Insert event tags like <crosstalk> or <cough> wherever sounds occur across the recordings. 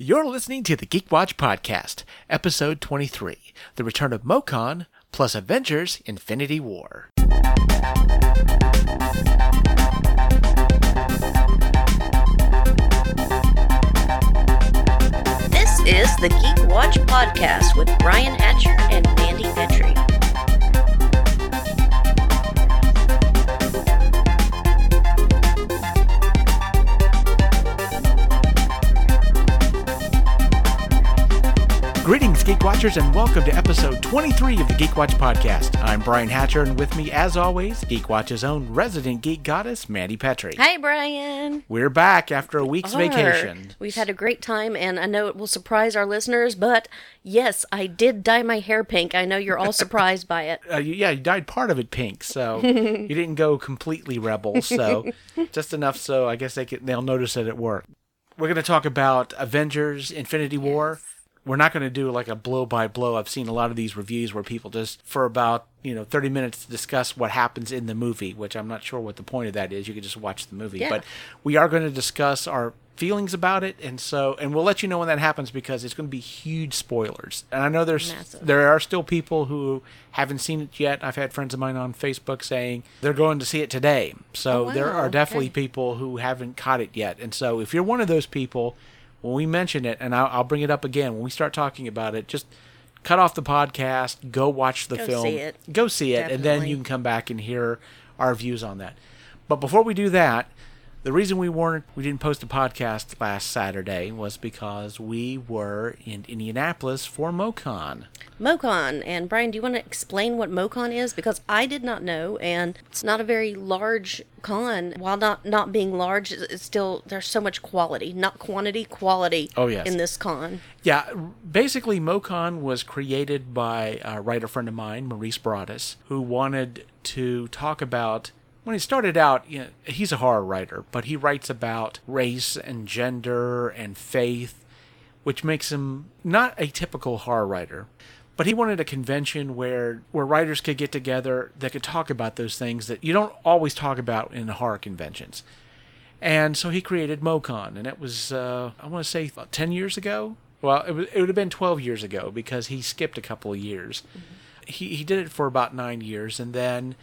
You're listening to the Geek Watch Podcast, Episode 23 The Return of MoCon plus Avengers Infinity War. This is the Geek Watch Podcast with Brian Hatcher and Mandy Petrie. Greetings, Geek Watchers, and welcome to episode 23 of the Geek Watch Podcast. I'm Brian Hatcher, and with me, as always, Geek Watch's own resident geek goddess, Mandy Petrie. Hi, Brian. We're back after a week's Are. vacation. We've had a great time, and I know it will surprise our listeners, but yes, I did dye my hair pink. I know you're all <laughs> surprised by it. Uh, yeah, you dyed part of it pink, so <laughs> you didn't go completely rebel. So <laughs> just enough so I guess they can, they'll notice it at work. We're going to talk about Avengers: Infinity War. We're not going to do like a blow by blow. I've seen a lot of these reviews where people just for about you know 30 minutes discuss what happens in the movie, which I'm not sure what the point of that is. You could just watch the movie, Yeah. but we are going to discuss our feelings about it, and so and we'll let you know when that happens because it's going to be huge spoilers. And I know there's Massive. there are still people who haven't seen it yet. I've had friends of mine on Facebook saying they're going to see it today. So Oh, wow. there are definitely Okay. people who haven't caught it yet. And so if you're one of those people, when we mention it, and I'll, I'll bring it up again when we start talking about it, just cut off the podcast, go watch the Go film, see it. go see it, and then you can come back and hear our views on that. But before we do that, the reason we weren't we didn't post a podcast last Saturday was because we were in Indianapolis for MoCon. MoCon. And Brian, do you want to explain what MoCon is? Because I did not know, and it's not a very large con. While not not being large, it's still there's so much quality, not quantity, quality. Oh, yes. in this con. Yeah, basically, MoCon was created by a writer friend of mine, Maurice Broaddus, who wanted to talk about. When he started out, you know, he's a horror writer, but he writes about race and gender and faith, which makes him not a typical horror writer. But he wanted a convention where where writers could get together that could talk about those things that you don't always talk about in horror conventions. And so he created MoCon, and it was, uh, I want to say, about 10 years ago. Well, it, was, it would have been 12 years ago because he skipped a couple of years. He, he did it for about nine years, and then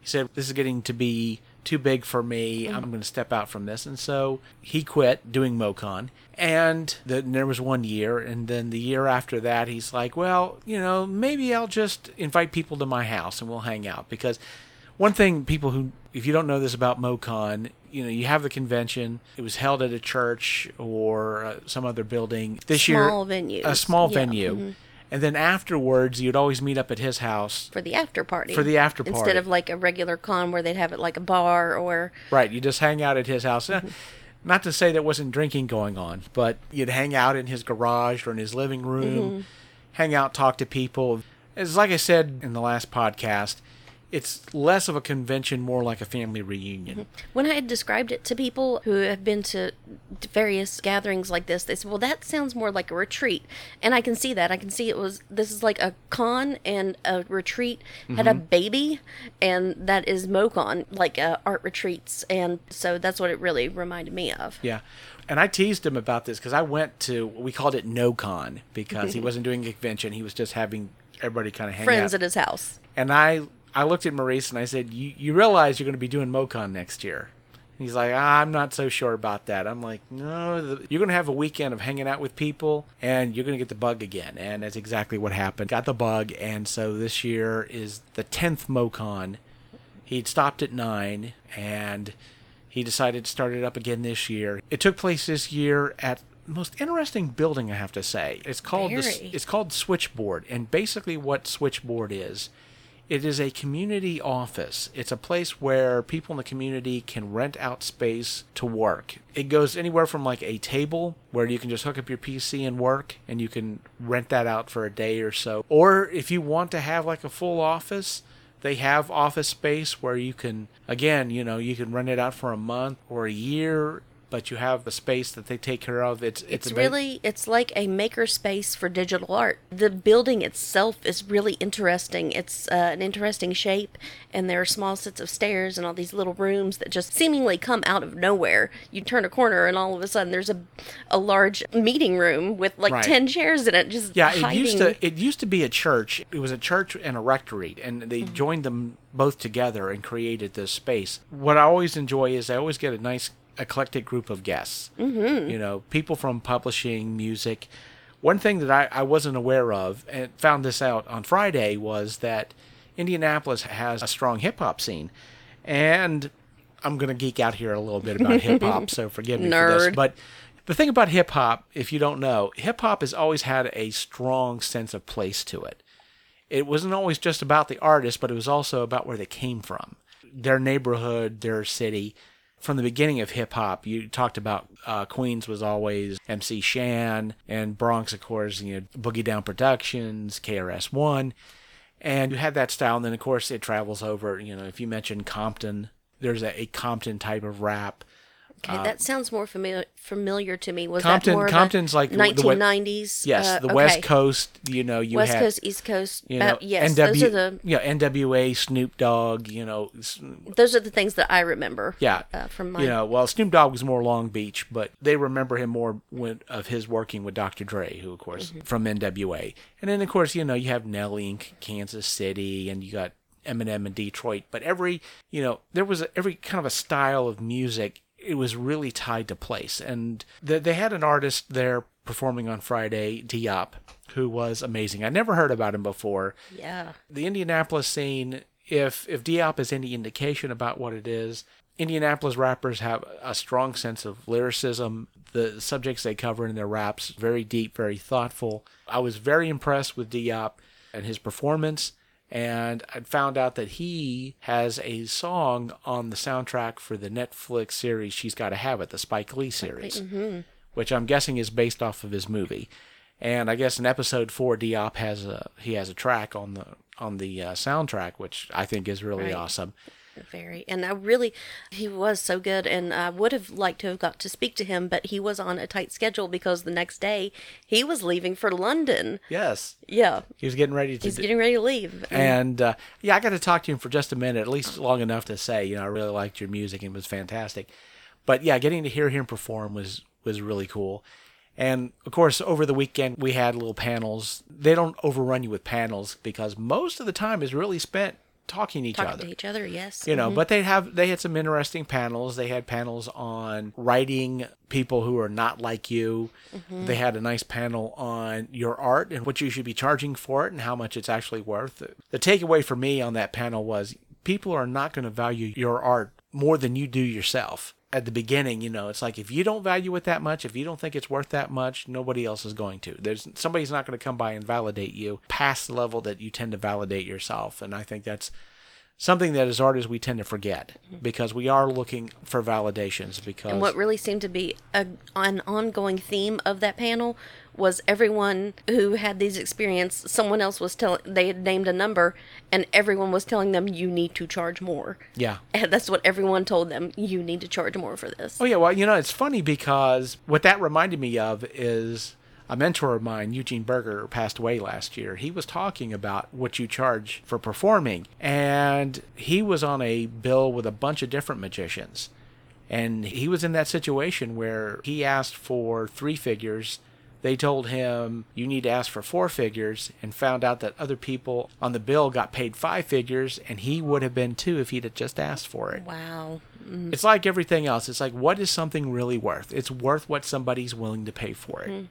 he said, This is getting to be too big for me. I'm going to step out from this. And so he quit doing MoCon. And then there was one year, and then the year after that, he's like, Well, you know, maybe I'll just invite people to my house and we'll hang out because one thing people who if you don't know this about MoCon, you know, you have the convention. It was held at a church or uh, some other building. This Small year, venues. a small Yeah, venue, mhm. And then afterwards, you'd always meet up at his house. for the after party. For the after party. Instead of like a regular con where they'd have it like a bar or Right, you just hang out at his house. Uh, Not to say there wasn't drinking going on, but you'd hang out in his garage or in his living room, hang out, talk to people. It's like I said in the last podcast, it's less of a convention, more like a family reunion. Mm-hmm. when I had described it to people who have been to various gatherings like this, they said, "Well, that sounds more like a retreat," and I can see that. I can see it was this is like a con and a retreat had a mm-hmm. baby, and that is MoCon, like uh, art retreats, and so that's what it really reminded me of. Yeah. And I teased him about this because I went to, we called it NoCon because he mm-hmm. wasn't doing a convention. He was just having everybody kind of hang Friends out. at his house. and I, I looked at Maurice and I said, you, you realize you're going to be doing MoCon next year. And he's like, ah, I'm not so sure about that. I'm like, no, the, you're going to have a weekend of hanging out with people and you're going to get the bug again. And that's exactly what happened. Got the bug. And so this year is the 10th MoCon. He'd stopped at nine and he decided to start it up again this year. It took place this year at most interesting building, I have to say. It's called the, it's called Switchboard, and basically what Switchboard is, it is a community office. It's a place where people in the community can rent out space to work. It goes anywhere from like a table where you can just hook up your PC and work, and you can rent that out for a day or so. Or if you want to have like a full office, they have office space where you can again you know you can rent it out for a month or a year but you have a space that they take care of. It's it's, It's really it's like a maker space for digital art. The building itself is really interesting. It's uh, an interesting shape, and there are small sets of stairs and all these little rooms that just seemingly come out of nowhere. You turn a corner, and all of a sudden there's a a large meeting room with like Right. ten chairs in it. Just Yeah, it used to it used to be a church. It was a church and a rectory, and they Mm-hmm. joined them both together and created this space. What I always enjoy is I always get a nice eclectic group of guests. Mm-hmm. You know, people from publishing, music. One thing that I, I wasn't aware of and found this out on Friday was that Indianapolis has a strong hip hop scene, and I'm gonna geek out here a little bit about <laughs> hip hop, so forgive me for this, but. The thing about hip hop, if you don't know, hip hop has always had a strong sense of place to it. It wasn't always just about the artist, but it was also about where they came from, their neighborhood, their city. From the beginning of hip hop, you talked about uh, Queens was always MC Shan, and Bronx, of course, you know, Boogie Down Productions, KRS One, and you had that style. And then, of course, it travels over. You know, if you mention Compton, there's a, a Compton type of rap. Okay, that sounds more familiar familiar to me. Was uh, Compton- that more Compton's like the- the 1990s? Yes, uh, the okay. West Coast. You know, you West had Coast, East Coast. you uh, know, yes, NW, those are the yeah, NWA, Snoop Dogg, you know, those are the things that I remember. yeah, uh, from my you know, well, Snoop Dogg was more Long Beach, but they remember him more when, of his working with Dr. Dre, who of course Mm-hmm. from NWA, and then of course you know you have Nelly in Kansas City, and you got Eminem in Detroit, but every you know there was a, every kind of a style of music. It was really tied to place, and th- they had an artist there performing on Friday, Diop, who was amazing. I never heard about him before yeah. the Indianapolis scene, if if Diop is any indication about what it is, Indianapolis rappers have a strong sense of lyricism. The subjects they cover in their raps very deep, very thoughtful. I was very impressed with Diop and his performance. And I found out that he has a song on the soundtrack for the Netflix series She's Gotta Have It, the Spike Lee series, which I'm guessing is based off of his movie. And I guess in episode four, Diop has a he has a track on the on the uh, soundtrack, which I think is really Right. awesome. Very, and I really, he was so good, and I would have liked to have got to speak to him, but he was on a tight schedule because the next day he was leaving for London. Yes, Yeah, he was getting ready to. he's do- getting ready to leave. and uh, yeah, I got to talk to him for just a minute, at least long enough to say, you know, I really liked your music and it was fantastic. But yeah, getting to hear him perform was was really cool. And of course, over the weekend we had little panels. They don't overrun you with panels because most of the time is really spent talking to each talking other. to each other. Yes, you know mm-hmm. but they have they had some interesting panels. They had panels on writing people who are not like you. Mm-hmm. They had a nice panel on your art and what you should be charging for it and how much it's actually worth. The takeaway for me on that panel was people are not going to value your art more than you do yourself at the beginning, you know, it's like if you don't value it that much, if you don't think it's worth that much, nobody else is going to. There's somebody's not going to come by and validate you past the level that you tend to validate yourself, and I think that's something that as artists we tend to forget because we are looking for validations because And what really seemed to be a, an ongoing theme of that panel was everyone who had these experience someone else was telling they had named a number and everyone was telling them you need to charge more yeah and <laughs> that's what everyone told them you need to charge more for this Oh yeah, well, you know, it's funny because what that reminded me of is a mentor of mine, Eugene Burger, passed away last year. He was talking about what you charge for performing, and he was on a bill with a bunch of different magicians. And he was in that situation where he asked for three figures. They told him, you need to ask for four figures, and found out that other people on the bill got paid five figures, and he would have been too if he'd have just asked for it. wow mm. It's like everything else. It's like, what is something really worth? It's worth what somebody's willing to pay for it. Hmm.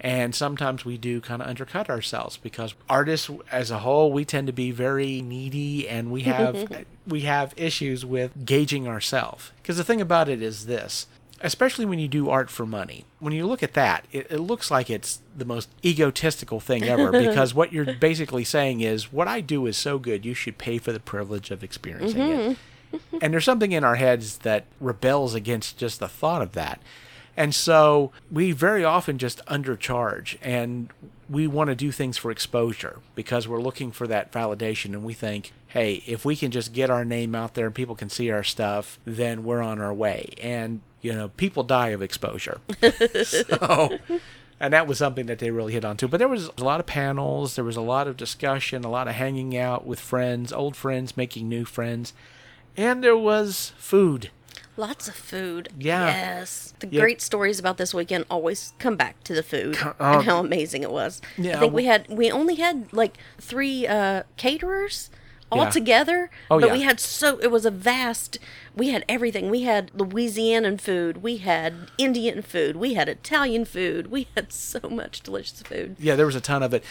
And sometimes we do kind of undercut ourselves because artists as a whole, we tend to be very needy and we have <laughs> we have issues with gauging ourselves. Because the thing about it is this, especially when you do art for money, when you look at that, it, it looks like it's the most egotistical thing ever <laughs> because what you're basically saying is, what I do is so good, you should pay for the privilege of experiencing it. Mm-hmm. <laughs> And there's something in our heads that rebels against just the thought of that. And so we very often just undercharge and we want to do things for exposure because we're looking for that validation and we think, hey, if we can just get our name out there and people can see our stuff, then we're on our way. And, you know, people die of exposure. <laughs> so, and that was something that they really hit on too. But there was a lot of panels, there was a lot of discussion, a lot of hanging out with friends, old friends, making new friends, and there was food. Lots of food. Yeah. Yes. The Yeah. great stories about this weekend always come back to the food Co- and uh, how amazing it was. Yeah, I think we had we only had like three uh, caterers all Yeah. together, Oh, but yeah. we had so it was a vast. We had everything. We had Louisianan food. We had Indian food. We had Italian food. We had <laughs> so much delicious food. Yeah, there was a ton of it.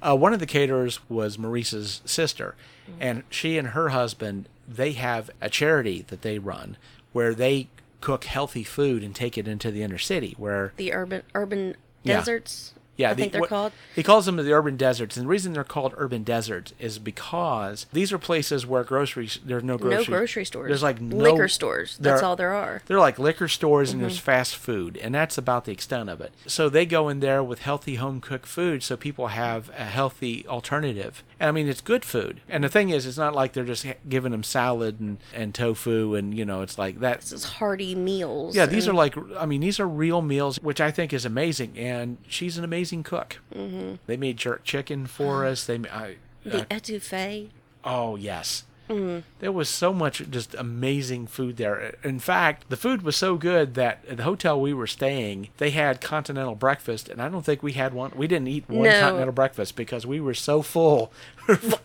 Uh, one of the caterers was Maurice's sister, and she and her husband they have a charity that they run where they cook healthy food and take it into the inner city. Where The urban urban Yeah. deserts. Yeah, I the- think they're what- called. He calls them the urban deserts, and the reason they're called urban deserts is because these are places where groceries there's no grocery no grocery stores. There's like no liquor stores. That's all there are. They're like liquor stores and Mm-hmm. there's fast food, and that's about the extent of it. So they go in there with healthy home cooked food so people have a healthy alternative. And I mean, it's good food. And the thing is, it's not like they're just giving them salad and, and tofu, and you know, it's like that. This is hearty meals. Yeah, these are like, I mean, these are real meals, which I think is amazing. And she's an amazing cook. Mm-hmm. They made jerk chicken for us. They, I, the etouffee. Oh yes. Mm-hmm. There was so much just amazing food there. In fact, the food was so good that at the hotel we were staying, they had continental breakfast, and I don't think we had one. We didn't eat one No. continental breakfast because we were so full.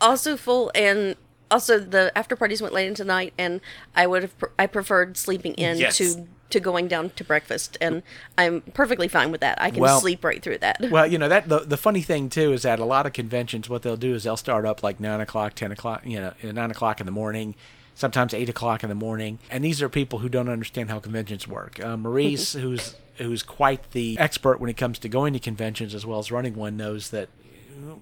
also full and also the after parties went late into the night and i would have pr- i preferred sleeping in Yes. to to going down to breakfast and i'm perfectly fine with that i can Well- sleep right through that well, you know that the the funny thing too is that a lot of conventions, what they'll do is they'll start up like nine o'clock, ten o'clock, you know, nine o'clock in the morning. Sometimes eight o'clock in the morning, and these are people who don't understand how conventions work. Uh, Maurice, who's who's quite the expert when it comes to going to conventions as well as running one, knows that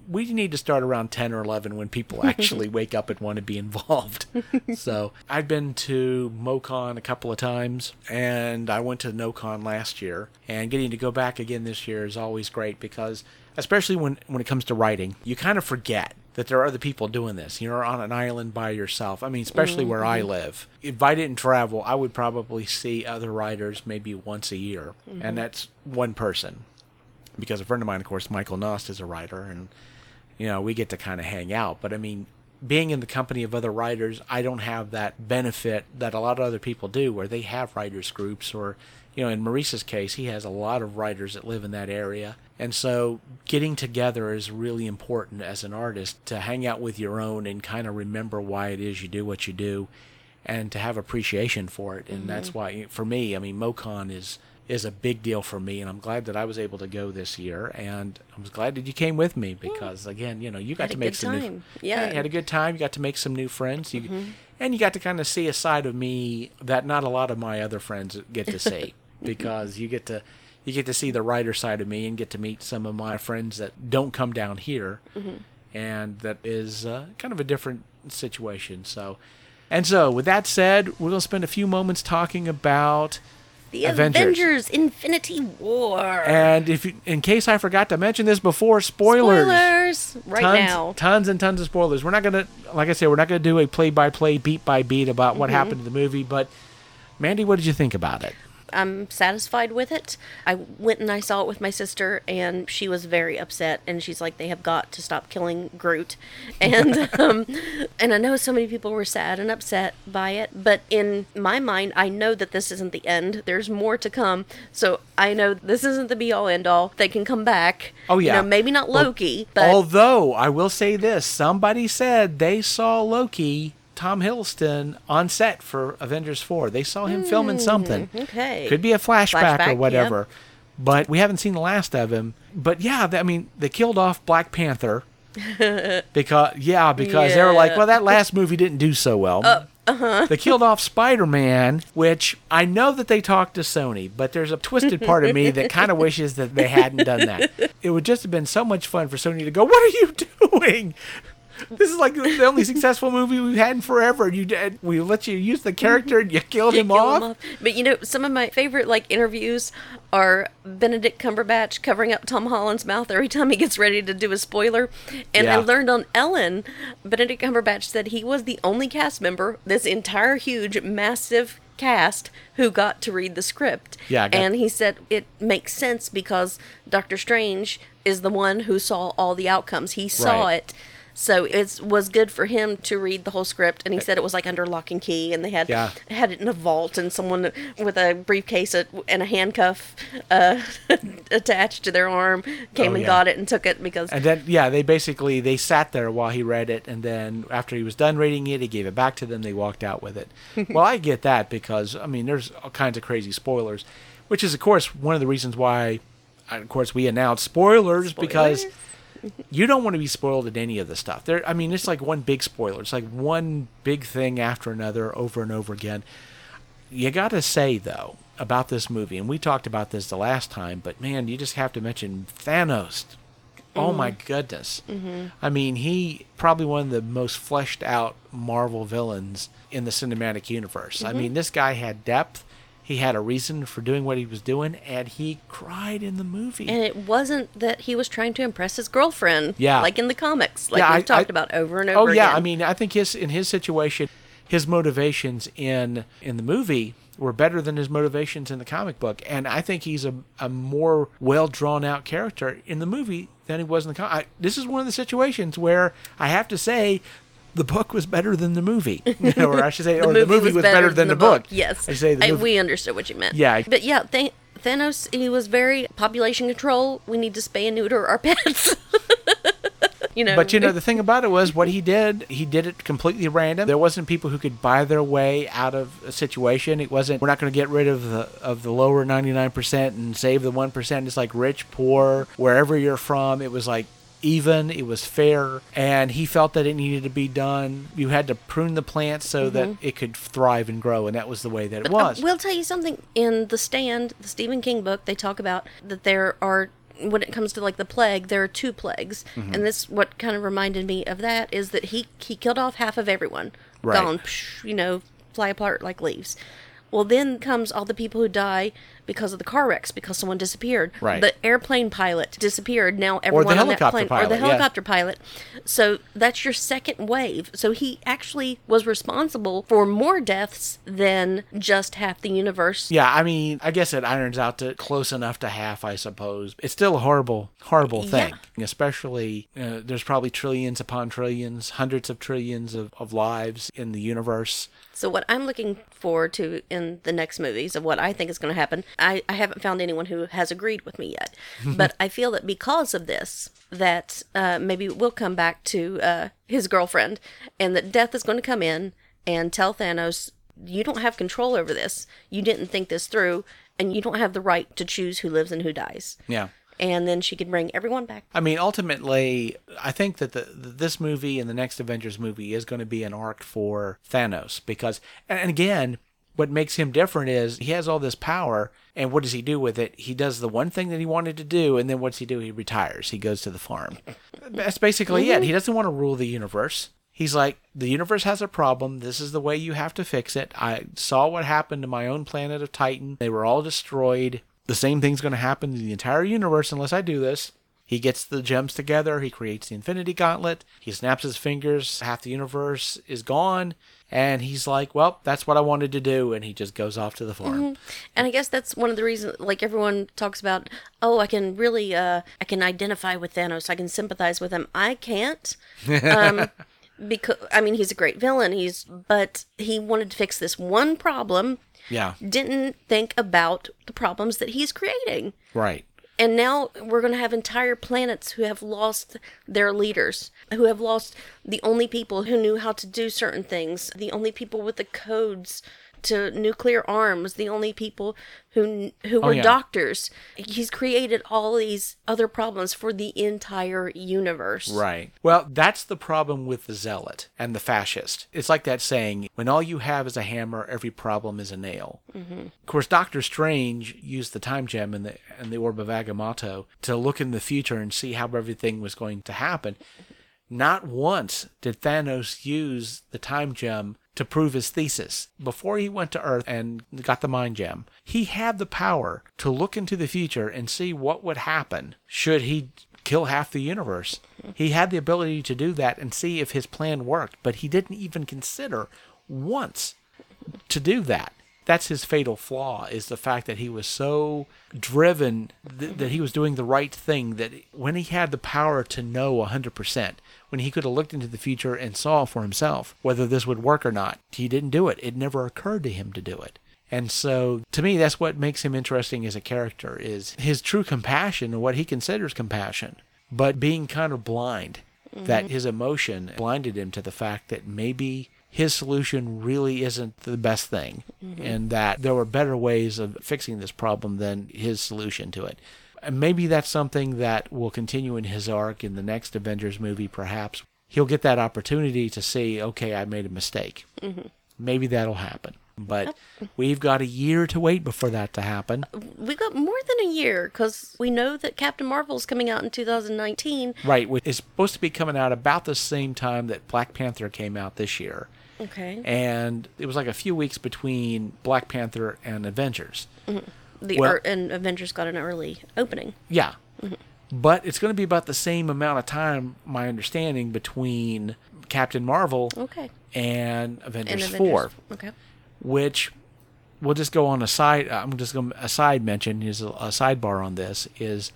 we need to start around 10 or 11 when people <laughs> actually wake up and want to be involved. <laughs> so I've been to MoCon a couple of times, and I went to NoCon last year. And getting to go back again this year is always great because, especially when, when it comes to writing, you kind of forget that there are other people doing this. You're on an island by yourself. I mean, especially mm, where I mm-hmm. live. If I didn't travel, I would probably see other writers maybe once a year, and mm-hmm. that's one person because a friend of mine, of course, Michael Nost, is a writer, and you know we get to kind of hang out. But I mean, being in the company of other writers, I don't have that benefit that a lot of other people do, where they have writers groups, or you know, in Maurice's case, he has a lot of writers that live in that area, and so getting together is really important as an artist to hang out with your own and kind of remember why it is you do what you do, and to have appreciation for it. And mm-hmm. that's why, for me, I mean, MoCon is is a big deal for me, and I'm glad that I was able to go this year, and I'm glad that you came with me because, again, you know, you got Had to make some new, time. Yeah. Mm-hmm. you had a good time. You got to make some new friends, you, and you got to kind of see a side of me that not a lot of my other friends get to see <laughs> because you get to you get to see the writer side of me and get to meet some of my friends that don't come down here, Mm-hmm. and that is uh, kind of a different situation. So. And so, with that said, we're going to spend a few moments talking about the Avengers. avengers, infinity war and if you, in case I forgot to mention this before, spoilers. spoilers right tons, now tons and tons of spoilers. We're not gonna, like I said, we're not gonna do a play-by-play, beat-by-beat about Mm-hmm. what happened in the movie. But Mandy, what did you think about it? I'm satisfied with it. I went and I saw it with my sister, and she was very upset. And she's like, "They have got to stop killing Groot." <laughs> And um, and I know so many people were sad and upset by it, but in my mind, I know that this isn't the end. There's more to come. So I know this isn't the be all end all. They can come back. Oh, yeah. You know, maybe not Well, Loki, but Although I will say this, somebody said they saw Loki, Tom Hiddleston, on set for Avengers Four. They saw him filming something. okay. Could be a flashback, Flashback, or yeah. whatever. But we haven't seen the last of him. But yeah, I mean, they killed off Black Panther. <laughs> because yeah, because they were like, Uh, well, that last movie didn't do so well. uh-huh. They killed off Spider Man, which I know that they talked to Sony, but there's a twisted part of me that <laughs> kind of wishes that they hadn't done that. It would just have been so much fun for Sony to go, "What are you <laughs> doing?" This is like the only successful movie we've had in forever. You did, we let you use the character and you mm-hmm. killed him kill off. him off. But you know, some of my favorite like interviews are Benedict Cumberbatch covering up Tom Holland's mouth every time he gets ready to do a spoiler. And I learned on Ellen, Benedict Cumberbatch said he was the only cast member, this entire huge, massive cast who got to read the script. Yeah, and he said it makes sense because Doctor Strange is the one who saw all the outcomes. He saw Right. it. So it was good for him to read the whole script, and he said it was like under lock and key, and they had Yeah. had it in a vault, and someone with a briefcase and a handcuff uh, <laughs> attached to their arm came Oh, and yeah. got it and took it because And then, yeah, they basically they sat there while he read it, and then after he was done reading it, he gave it back to them. They walked out with it. <laughs> well, I get that because I mean, there's all kinds of crazy spoilers, which is of course one of the reasons why, of course, we announced spoilers, because Spoilers. You don't want to be spoiled in any of the stuff. There, I mean, it's like one big spoiler. It's like one big thing after another, over and over again. You got to say though about this movie, and we talked about this the last time, but man, you just have to mention Thanos. Oh my mm-hmm. goodness! Mm-hmm. I mean, he probably one of the most fleshed out Marvel villains in the cinematic universe. I mm-hmm. mean, this guy had depth. He had a reason for doing what he was doing, and he cried in the movie. and it wasn't that he was trying to impress his girlfriend, Yeah. like in the comics, like Yeah, we've I- talked I- about over and oh, over. Oh yeah, again. I mean, I think his in his situation, his motivations in in the movie were better than his motivations in the comic book, and I think he's a, a more well drawn out character in the movie than he was in the comic. This is one of the situations where I have to say. The book was better than the movie, <laughs> or I should say, or the movie was, better, than, the book. Yes, I say the I- movie. we understood what you meant. Yeah. but yeah, Th- Thanos, he was very population control. We need to spay and neuter our <laughs> pets. you know, But you know the thing about it was what he did. He did it completely random. There wasn't people who could buy their way out of a situation. It wasn't. We're not going to get rid of the of the lower ninety nine percent and save the one percent. It's like rich, poor, wherever you're from. It was like even. It was fair, and he felt that it needed to be done. You had to prune the plant so that it could thrive and grow, and that was the way that it Mm-hmm. But, uh, was. we'll tell you something. In The Stand, the Stephen King book, they talk about that there are, when it comes to like the plague, there are two plagues. Mm-hmm. And this, what kind of reminded me of that is that he, he killed off half of everyone. Right. Gone, psh, you know, fly apart like leaves. Well, then comes all the people who die because of the car wrecks because someone disappeared. Right. The airplane pilot disappeared. Now everyone on that plane, or pilot, the yeah. helicopter pilot. So that's your second wave. So he actually was responsible for more deaths than just half the universe. yeah, I mean, I guess it irons out to close enough to half, I suppose. It's still a horrible, horrible thing. Especially, uh, there's probably trillions upon trillions, hundreds of trillions of, of lives in the universe. So what I'm looking forward to in the next movies of what I think is going to happen, I, I haven't found anyone who has agreed with me yet, but I feel that because of this, that uh, maybe we'll come back to uh, his girlfriend, and that Death is going to come in and tell Thanos, "You don't have control over this. You didn't think this through, and you don't have the right to choose who lives and who dies." Yeah. And then she could bring everyone back. I mean, ultimately, I think that the, this movie and the next Avengers movie is going to be an arc for Thanos because, and and again, what makes him different is he has all this power, and what does he do with it? He does the one thing that he wanted to do, and then what's he do? He retires. He goes to the farm. That's basically it. Mm-hmm. He doesn't want to rule the universe. He's like, the universe has a problem. This is the way you have to fix it. I saw what happened to my own planet of Titan. They were all destroyed. The same thing's going to happen to the entire universe unless I do this. He gets the gems together. He creates the Infinity Gauntlet. He snaps his fingers. Half the universe is gone. And he's like, well, that's what I wanted to do. And he just goes off to the farm. And I guess that's one of the reasons, like everyone talks about, oh, I can really, uh, I can identify with Thanos. I can sympathize with him. I can't. Um, <laughs> because, I mean, he's a great villain. He's, but he wanted to fix this one problem, Yeah. didn't think about the problems that he's creating. Right. And now we're going to have entire planets who have lost their leaders, who have lost the only people who knew how to do certain things, the only people with the codes to nuclear arms, the only people who who were yeah. doctors. He's created all these other problems for the entire universe. Right. Well, that's the problem with the zealot and the fascist. It's like that saying, when all you have is a hammer, every problem is a nail. Mm-hmm. Of course, Doctor Strange used the time gem in the, in the Orb of Agamotto to look in the future and see how everything was going to happen. Not once did Thanos use the time gem to prove his thesis. Before he went to Earth and got the mind gem, he had the power to look into the future and see what would happen should he kill half the universe. He had the ability to do that and see if his plan worked, but he didn't even consider once to do that. That's his fatal flaw is the fact that he was so driven th- that he was doing the right thing that when he had the power to know 100%, when he could have looked into the future and saw for himself whether this would work or not, he didn't do it. It never occurred to him to do it. And so to me that's what makes him interesting as a character is his true compassion and what he considers compassion, but being kind of blind that mm-hmm. his emotion blinded him to the fact that maybe his solution really isn't the best thing mm-hmm. and that there were better ways of fixing this problem than his solution to it. And maybe that's something that will continue in his arc in the next Avengers movie, perhaps. He'll get that opportunity to see, okay, I made a mistake. Mm-hmm. Maybe that'll happen. But we've got a year to wait before that to happen. Uh, we've got more than a year because we know that Captain Marvel's coming out in 2019. Right, which is supposed to be coming out about the same time that Black Panther came out this year. Okay. And it was like a few weeks between Black Panther and Avengers. Mm-hmm. The well- er, and Avengers got an early opening. Yeah. But it's going to be about the same amount of time, my understanding, between Captain Marvel Okay. and And Avengers, Avengers. 4, Okay. which we'll just go on a side. I'm just going to a side mention is a, a sidebar on this is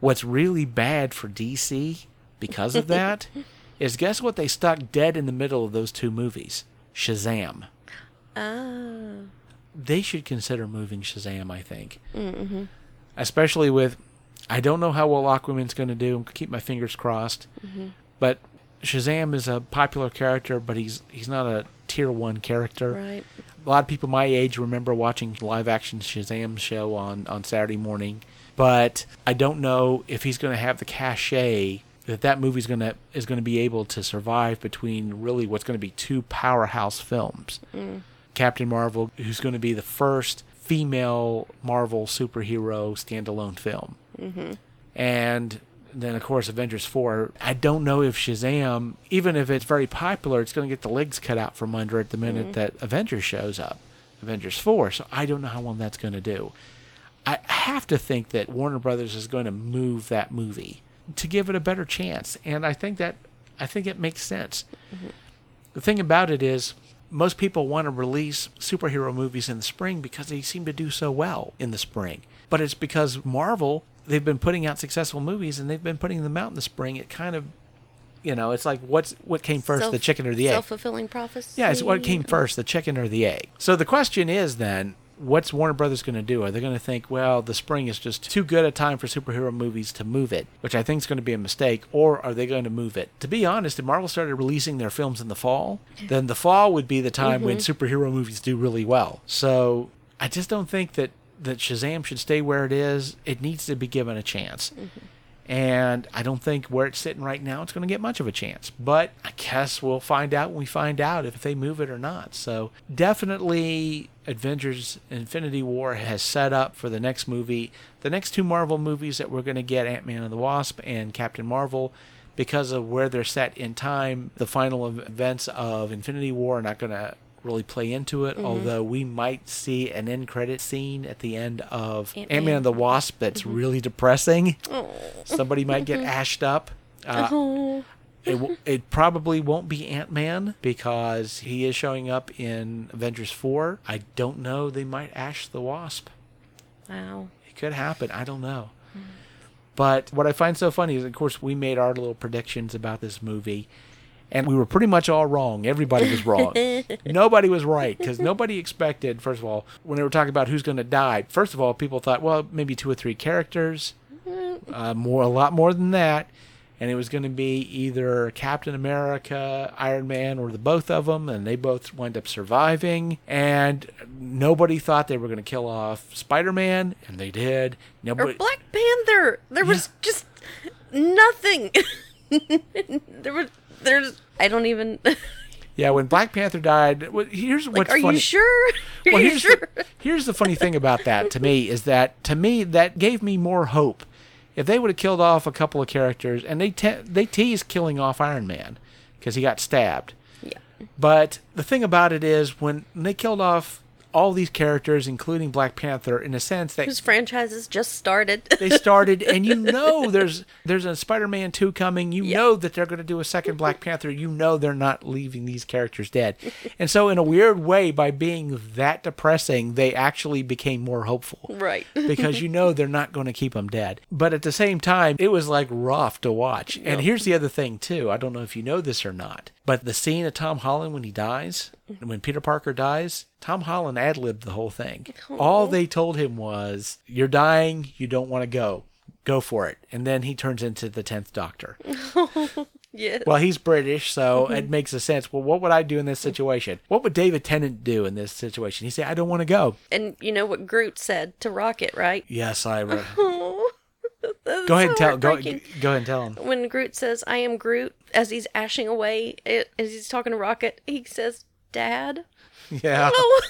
what's really bad for DC because of <laughs> that is guess what they stuck dead in the middle of those two movies? Shazam. Ah. They should consider moving Shazam. I think, mm-hmm. especially with I don't know how well Aquaman's going to do. Keep my fingers crossed. But Shazam is a popular character, but he's he's not a tier one character. Right. A lot of people my age remember watching live action Shazam show on on Saturday morning, but I don't know if he's going to have the cachet that that movie's going to is going to be able to survive between really what's going to be two powerhouse films. Captain Marvel, who's going to be the first female Marvel superhero standalone film. Mm-hmm. And then, of course, Avengers 4. I don't know if Shazam, even if it's very popular, it's going to get the legs cut out from under it the minute that Avengers shows up. Avengers 4. So I don't know how long that's going to do. I have to think that Warner Brothers is going to move that movie to give it a better chance. And I think that I think it makes sense. The thing about it is, most people want to release superhero movies in the spring because they seem to do so well in the spring. But it's because Marvel, they've been putting out successful movies and they've been putting them out in the spring. It kind of, you know, it's like what's what came first, the chicken or the egg? Self-fulfilling prophecy. Yeah, it's what came first, the chicken or the egg. So the question is then, what's Warner Brothers going to do? Are they going to think, well, the spring is just too good a time for superhero movies to move it, which I think is going to be a mistake, or are they going to move it? To be honest, if Marvel started releasing their films in the fall, then the fall would be the time when mm-hmm. superhero movies do really well. So I just don't think that that Shazam should stay where it is. It needs to be given a chance. Mm-hmm. And I don't think where it's sitting right now, it's going to get much of a chance. But I guess we'll find out when we find out if they move it or not. So definitely, Avengers Infinity War has set up for the next movie. The next two Marvel movies that we're going to get Ant Man and the Wasp and Captain Marvel, because of where they're set in time, the final events of Infinity War are not going to really play into it. Mm-hmm. Although we might see an end credit scene at the end of Ant Ant-Man. And the Wasp that's mm-hmm. really depressing. Oh. Somebody might get mm-hmm. ashed up. Uh, Oh. it, w- it probably won't be Ant Man because he is showing up in Avengers 4. I don't know. They might ash the Wasp. Wow. It could happen. I don't know. Mm. But what I find so funny is, of course, we made our little predictions about this movie, and we were pretty much all wrong. Everybody was wrong. <laughs> nobody was right because nobody expected. First of all, when they were talking about who's going to die, first of all, people thought, well, maybe two or three characters, uh, more, a lot more than that, and it was going to be either Captain America, Iron Man, or the both of them, and they both wind up surviving. And nobody thought they were going to kill off Spider-Man, and they did. Or Nobody. Black Panther. There was just nothing. <laughs> there was. There's. I don't even. <laughs> Yeah, when Black Panther died, well, here's Like, what's are funny. you sure? <laughs> Are well, you here's sure? the, here's the funny thing about that to me is that to me that gave me more hope if they would have killed off a couple of characters, and they te- they tease killing off Iron Man because he got stabbed. Yeah. But the thing about it is, when they killed off all these characters, including Black Panther, in a sense that Whose franchises just started. <laughs> they started, and you <laughs> know there's there's a Spider-Man two coming. You Yeah. know that they're going to do a second Black <laughs> Panther. You know they're not leaving these characters dead, and so in a weird way, by being that depressing, they actually became more hopeful right. because you know they're not going to keep them dead. But at the same time, it was like rough to watch. And here's the other thing too. I don't know if you know this or not, but the scene of Tom Holland when he dies, when Peter Parker dies, Tom Holland ad libbed the whole thing. Oh. All they told him was, "You're dying. You don't want to go." Go for it. And then he turns into the 10th Doctor. <laughs> yes. Well, he's British, so mm-hmm. it makes a sense. Well, what would I do in this situation? What would David Tennant do in this situation? He said, I don't want to go. and you know what Groot said to Rocket, right? Yes, I. Re- <laughs> Oh, Go ahead and tell. Go, go ahead and tell him. when Groot says, I am Groot, as he's ashing away, it, as he's talking to Rocket, he says, Dad? <laughs> Yeah. Oh.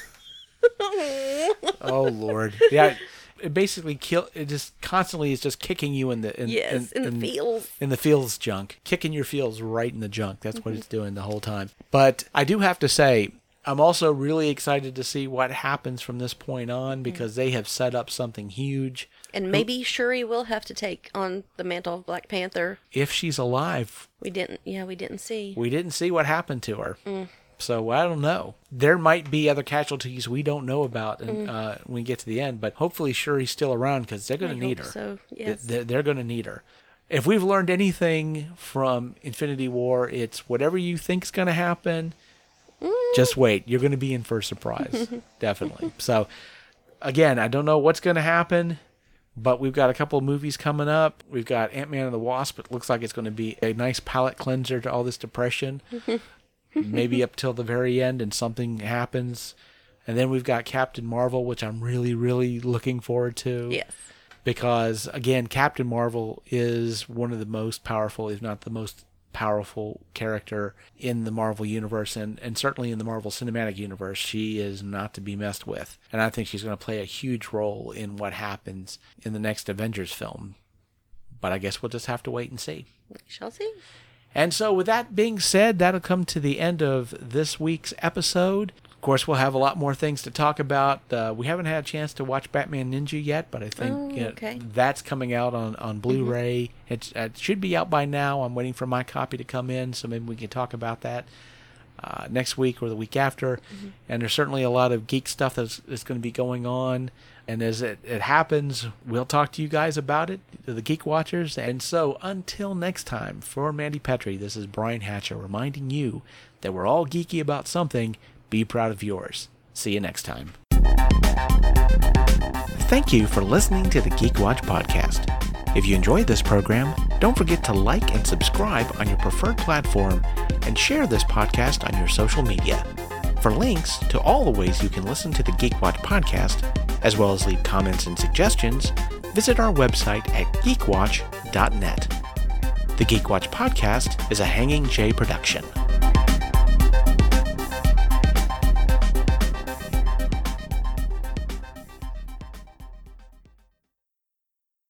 <laughs> Oh Lord. Yeah. It basically kill. It just constantly is just kicking you in the in, yes, in, the feels. in the feels junk, kicking your feels right in the junk. That's what mm-hmm. it's doing the whole time. But I do have to say, I'm also really excited to see what happens from this point on because mm. they have set up something huge. And maybe Shuri will have to take on the mantle of Black Panther. If she's alive, We didn't, yeah, we didn't see. we didn't see what happened to her. Mm. So I don't know. There might be other casualties we don't know about and, mm. uh, when we get to the end, but hopefully Shuri's still around because they're going to need her. So, yes. They're, they're going to need her. If we've learned anything from Infinity War, it's whatever you think is going to happen, mm. just wait. You're going to be in for a surprise. <laughs> Definitely. So, again, I don't know what's going to happen, but we've got a couple of movies coming up. We've got Ant Man and the Wasp. It looks like it's going to be a nice palate cleanser to all this depression. <laughs> Maybe up till the very end, and something happens. And then we've got Captain Marvel, which I'm really, really looking forward to yes. because again captain marvel is one of the most powerful if not the most powerful character in the marvel universe and, and certainly in the marvel cinematic universe she is not to be messed with and i think she's going to play a huge role in what happens in the next avengers film but i guess we'll just have to wait and see We shall see. and so, with that being said, that'll come to the end of this week's episode. Of course, we'll have a lot more things to talk about. Uh, we haven't had a chance to watch Batman Ninja yet, but I think Oh, uh, okay. that's coming out on, on Blu ray. It's, it should be out by now. I'm waiting for my copy to come in, so maybe we can talk about that uh, next week or the week after. And there's certainly a lot of geek stuff that's, that's going to be going on. And as it, it happens, we'll talk to you guys about it, the Geek Watchers. And so until next time, for Mandy Petrie, this is Brian Hatcher reminding you that we're all geeky about something. Be proud of yours. See you next time. Thank you for listening to the Geek Watch podcast. If you enjoyed this program, don't forget to like and subscribe on your preferred platform and share this podcast on your social media. For links to all the ways you can listen to the Geek Watch podcast, as well as leave comments and suggestions, visit our website at geekwatch.net. The Geek Watch podcast is a Hanging J production.